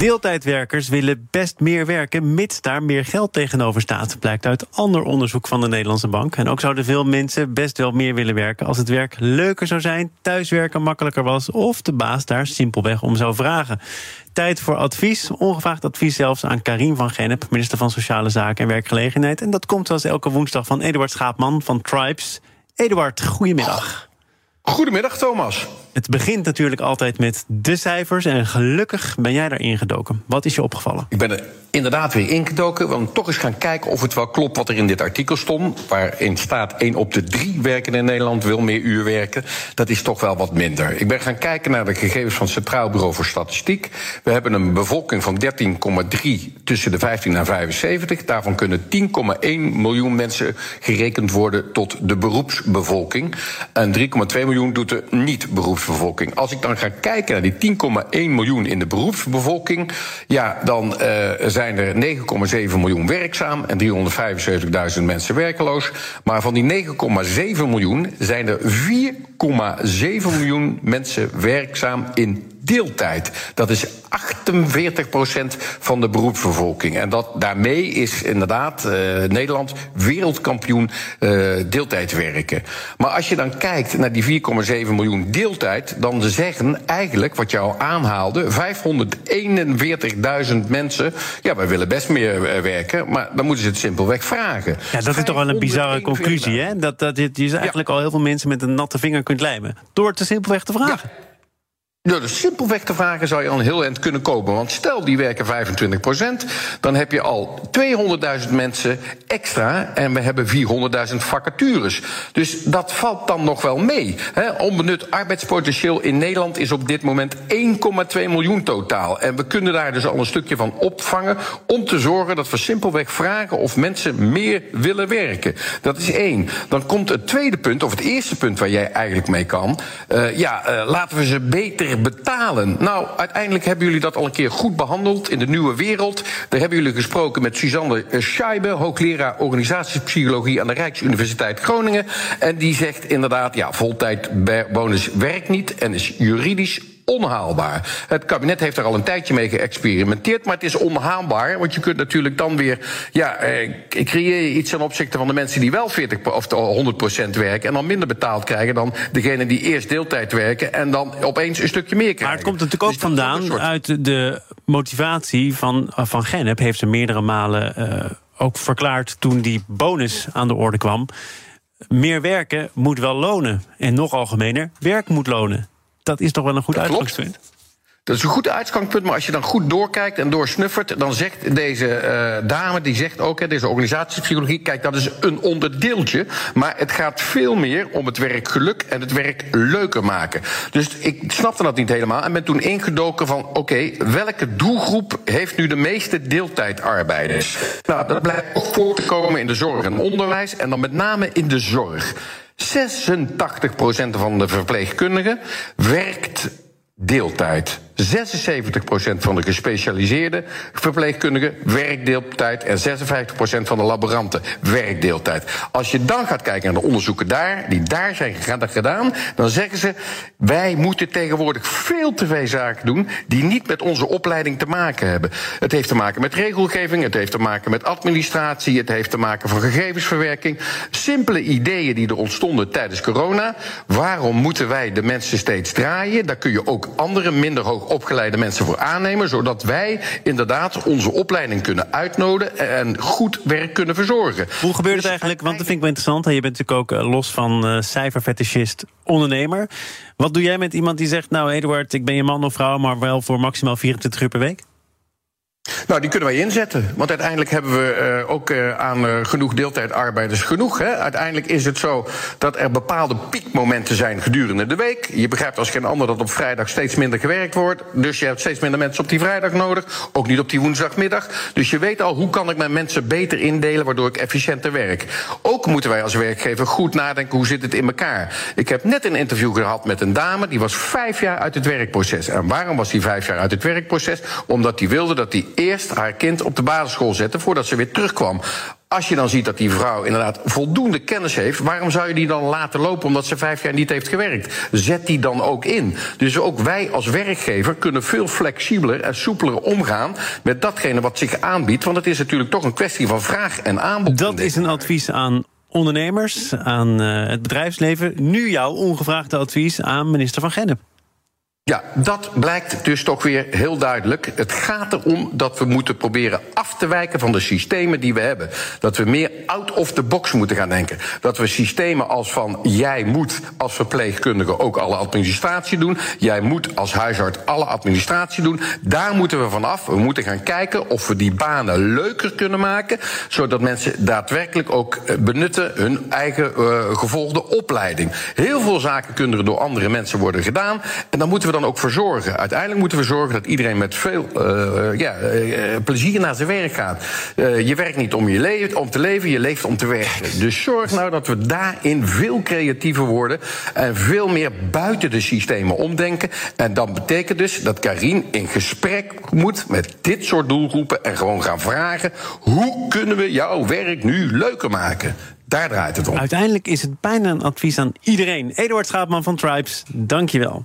Deeltijdwerkers willen best meer werken, mits daar meer geld tegenover staat. Blijkt uit ander onderzoek van de Nederlandse Bank. En ook zouden veel mensen best wel meer willen werken als het werk leuker zou zijn, thuiswerken makkelijker was of de baas daar simpelweg om zou vragen. Tijd voor advies, ongevraagd advies zelfs aan Karim van Gennep, minister van Sociale Zaken en Werkgelegenheid. En dat komt zoals elke woensdag van Eduard Schaapman van Tribes. Eduard, goedemiddag. Goedemiddag, Thomas. Het begint natuurlijk altijd met de cijfers. En gelukkig ben jij daarin gedoken. Wat is je opgevallen? Ik ben er inderdaad weer ingedoken. We toch eens gaan kijken of het wel klopt wat er in dit artikel stond. Waarin staat 1 op de 3 werken in Nederland wil meer uur werken. Dat is toch wel wat minder. Ik ben gaan kijken naar de gegevens van het Centraal Bureau voor Statistiek. We hebben een bevolking van 13,3 tussen de 15 en 75. Daarvan kunnen 10,1 miljoen mensen gerekend worden tot de beroepsbevolking. En 3,2 miljoen doet de niet-beroepsbevolking. Als ik dan ga kijken naar die 10,1 miljoen in de beroepsbevolking. Ja, dan uh, zijn er 9,7 miljoen werkzaam en 375.000 mensen werkeloos. Maar van die 9,7 miljoen zijn er 4,7 miljoen mensen werkzaam in deeltijd. Dat is 48% van de beroepsbevolking. En dat, daarmee is inderdaad uh, Nederland wereldkampioen uh, deeltijd werken. Maar als je dan kijkt naar die 4,7 miljoen deeltijd, dan zeggen eigenlijk, wat jou aanhaalde, 541.000 mensen. Ja, wij willen best meer eh, werken, maar dan moeten ze het simpelweg vragen. Ja, dat is toch wel een bizarre conclusie, hè? Dat, dat je eigenlijk ja. al heel veel mensen met een natte vinger kunt lijmen. Door het simpelweg te vragen. Ja. Door dus simpelweg te vragen zou je al een heel eind kunnen kopen. Want stel, die werken 25% dan heb je al 200.000 mensen extra... en we hebben 400.000 vacatures. Dus dat valt dan nog wel mee. He, onbenut arbeidspotentieel in Nederland is op dit moment 1,2 miljoen totaal. En we kunnen daar dus al een stukje van opvangen... om te zorgen dat we simpelweg vragen of mensen meer willen werken. Dat is één. Dan komt het tweede punt, of het eerste punt waar jij eigenlijk mee kan... Uh, ja, uh, laten we ze beter betalen. Nou, uiteindelijk hebben jullie dat al een keer goed behandeld in de nieuwe wereld. Daar hebben jullie gesproken met Suzanne Scheibe, hoogleraar organisatiepsychologie aan de Rijksuniversiteit Groningen. En die zegt inderdaad, ja, voltijdbonus werkt niet en is juridisch onhaalbaar. Het kabinet heeft er al een tijdje mee geëxperimenteerd, maar het is onhaalbaar. Want je kunt natuurlijk dan weer, ja, eh, creëer je iets ten opzichte van de mensen die wel 40 of 100% werken en dan minder betaald krijgen dan degene die eerst deeltijd werken en dan opeens een stukje meer krijgen. Maar het komt natuurlijk ook dus vandaan soort... uit de motivatie van, van Genep, heeft ze meerdere malen uh, ook verklaard toen die bonus aan de orde kwam. Meer werken moet wel lonen. En nog algemener, werk moet lonen dat is toch wel een goed uitgangspunt? Dat is een goed uitgangspunt, maar als je dan goed doorkijkt en doorsnuffert, dan zegt deze uh, dame, die zegt ook, hè, deze organisatiepsychologie, kijk, dat is een onderdeeltje, maar het gaat veel meer om het werkgeluk en het werk leuker maken. Dus ik snapte dat niet helemaal en ben toen ingedoken van, oké, okay, welke doelgroep heeft nu de meeste deeltijdarbeiders? Nou, dat blijkt ook voor te komen in de zorg en onderwijs en dan met name in de zorg. 86% van de verpleegkundigen werkt deeltijd. 76% van de gespecialiseerde verpleegkundigen werkt deeltijd en 56% van de laboranten werkt deeltijd. Als je dan gaat kijken naar de onderzoeken daar, die daar zijn gedaan, dan zeggen ze: wij moeten tegenwoordig veel te veel zaken doen die niet met onze opleiding te maken hebben. Het heeft te maken met regelgeving, het heeft te maken met administratie, het heeft te maken van gegevensverwerking. Simpele ideeën die er ontstonden tijdens corona. Waarom moeten wij de mensen steeds draaien? Daar kun je ook andere minder hoog opgeleide mensen voor aannemen, zodat wij inderdaad onze opleiding kunnen uitnodigen en goed werk kunnen verzorgen. Hoe gebeurt het dus eigenlijk? Want dat vind ik wel interessant. Je bent natuurlijk ook eh, los van uh, cijferfetischist ondernemer. Wat doe jij met iemand die zegt: Nou, Eduard, ik ben je man of vrouw, maar wel voor maximaal 24 uur per week? Nou, die kunnen wij inzetten. Want uiteindelijk hebben we uh, ook uh, aan uh, genoeg deeltijdarbeiders genoeg. Hè? Uiteindelijk is het zo dat er bepaalde piekmomenten zijn gedurende de week. Je begrijpt als geen ander dat op vrijdag steeds minder gewerkt wordt. Dus je hebt steeds minder mensen op die vrijdag nodig. Ook niet op die woensdagmiddag. Dus je weet al hoe kan ik mijn mensen beter indelen waardoor ik efficiënter werk. Ook moeten wij als werkgever goed nadenken hoe zit het in elkaar. Ik heb net een interview gehad met een dame die was vijf jaar uit het werkproces. En waarom was die vijf jaar uit het werkproces? Omdat die wilde dat die eerst haar kind op de basisschool zette voordat ze weer terugkwam. Als je dan ziet dat die vrouw inderdaad voldoende kennis heeft, waarom zou je die dan laten lopen omdat ze vijf jaar niet heeft gewerkt? Zet die dan ook in. Dus ook wij als werkgever kunnen veel flexibeler en soepeler omgaan met datgene wat zich aanbiedt. Want het is natuurlijk toch een kwestie van vraag en aanbod. Dat is een advies aan ondernemers, aan uh, het bedrijfsleven. Nu jouw ongevraagde advies aan minister van Gennep. Ja, dat blijkt dus toch weer heel duidelijk. Het gaat erom dat we moeten proberen af te wijken van de systemen die we hebben. Dat we meer out of the box moeten gaan denken. Dat we systemen als van jij moet als verpleegkundige ook alle administratie doen. Jij moet als huisarts alle administratie doen. Daar moeten we vanaf. We moeten gaan kijken of we die banen leuker kunnen maken. Zodat mensen daadwerkelijk ook benutten hun eigen uh, gevolgde opleiding. Heel veel zaken kunnen door andere mensen worden gedaan. En dan moeten we dan ook voor zorgen? Uiteindelijk moeten we zorgen dat iedereen met veel uh, ja, uh, plezier naar zijn werk gaat. Uh, je werkt niet om, je leven, om te leven, je leeft om te werken. Dus zorg nou dat we daarin veel creatiever worden en veel meer buiten de systemen omdenken. En dat betekent dus dat Karin in gesprek moet met dit soort doelgroepen en gewoon gaan vragen: hoe kunnen we jouw werk nu leuker maken? Daar draait het om. Uiteindelijk is het bijna een advies aan iedereen. Eduard Schaapman van Tribes, dankjewel.